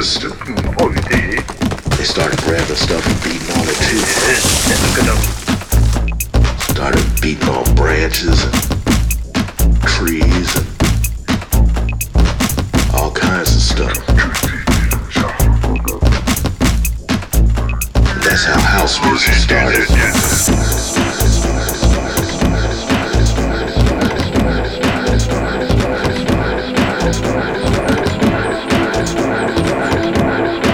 the Christmas.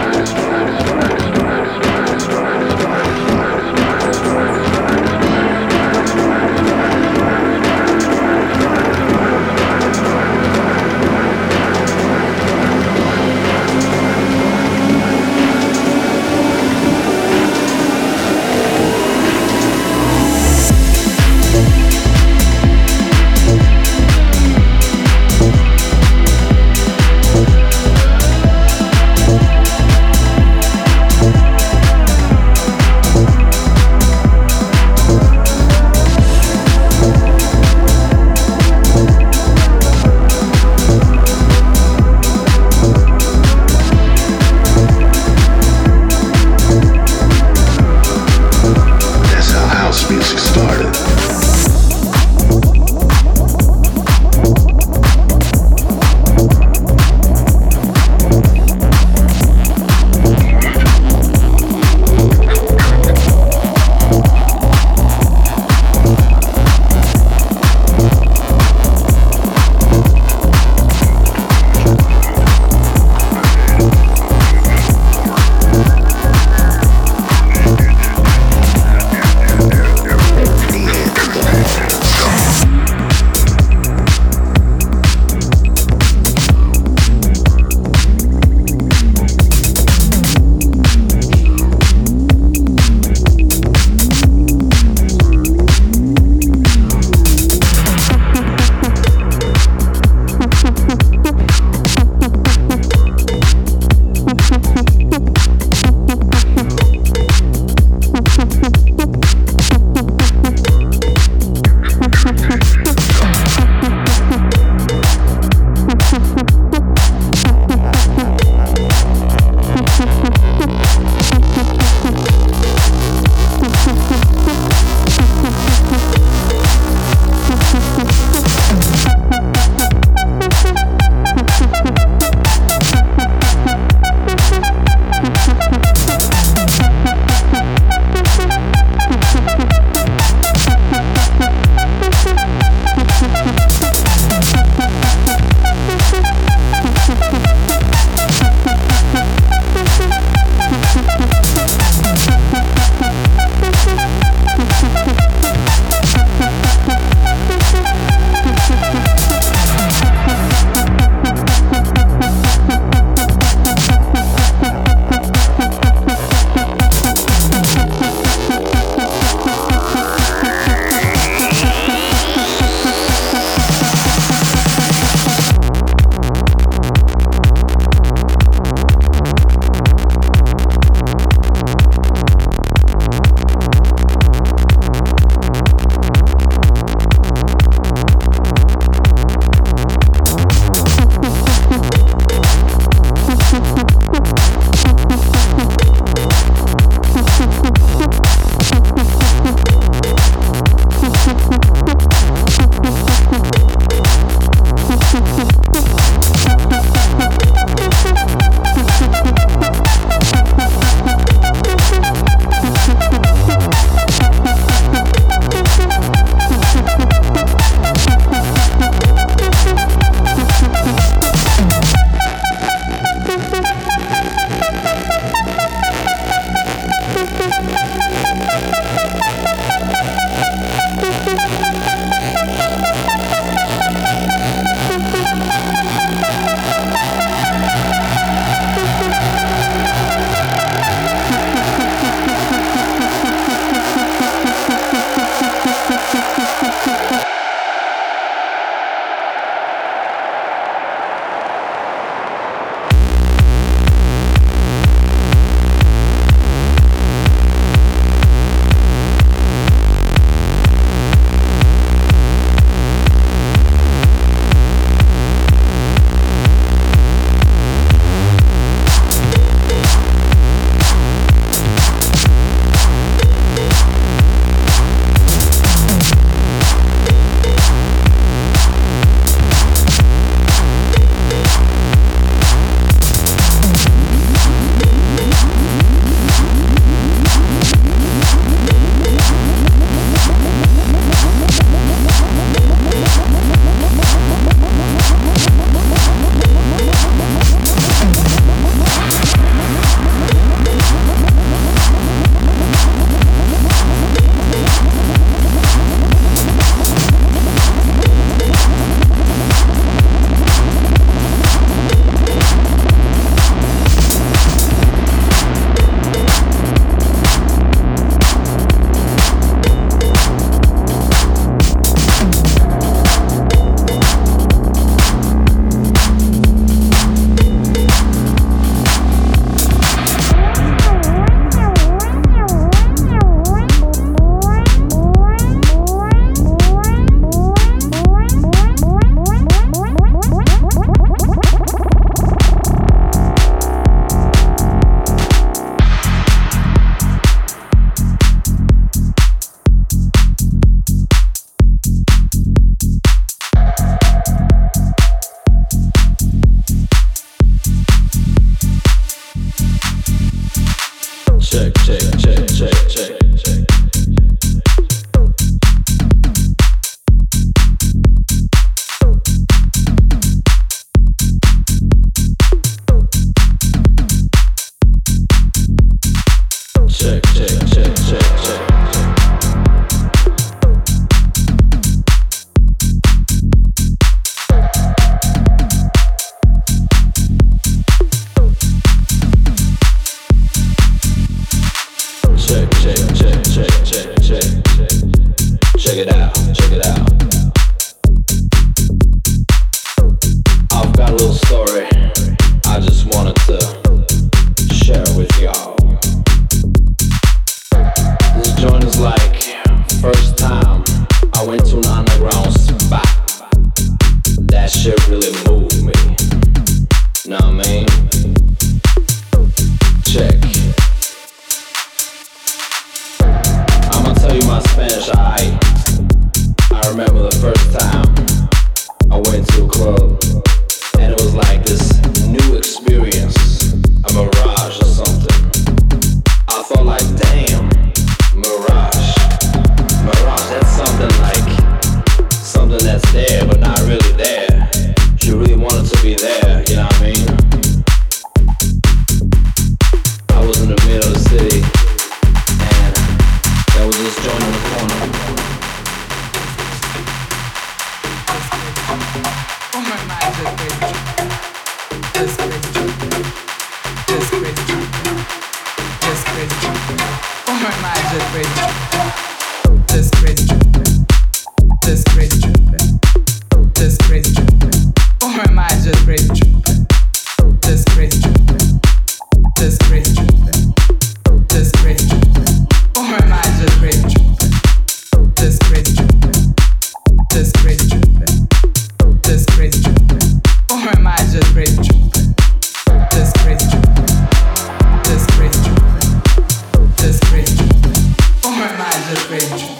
frente.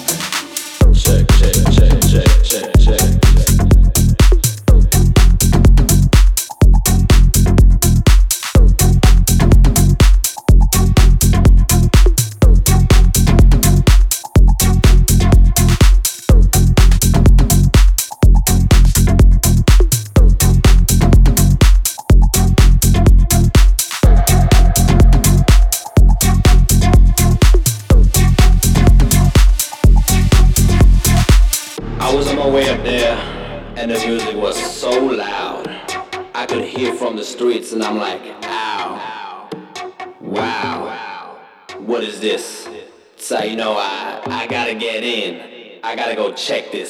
Off the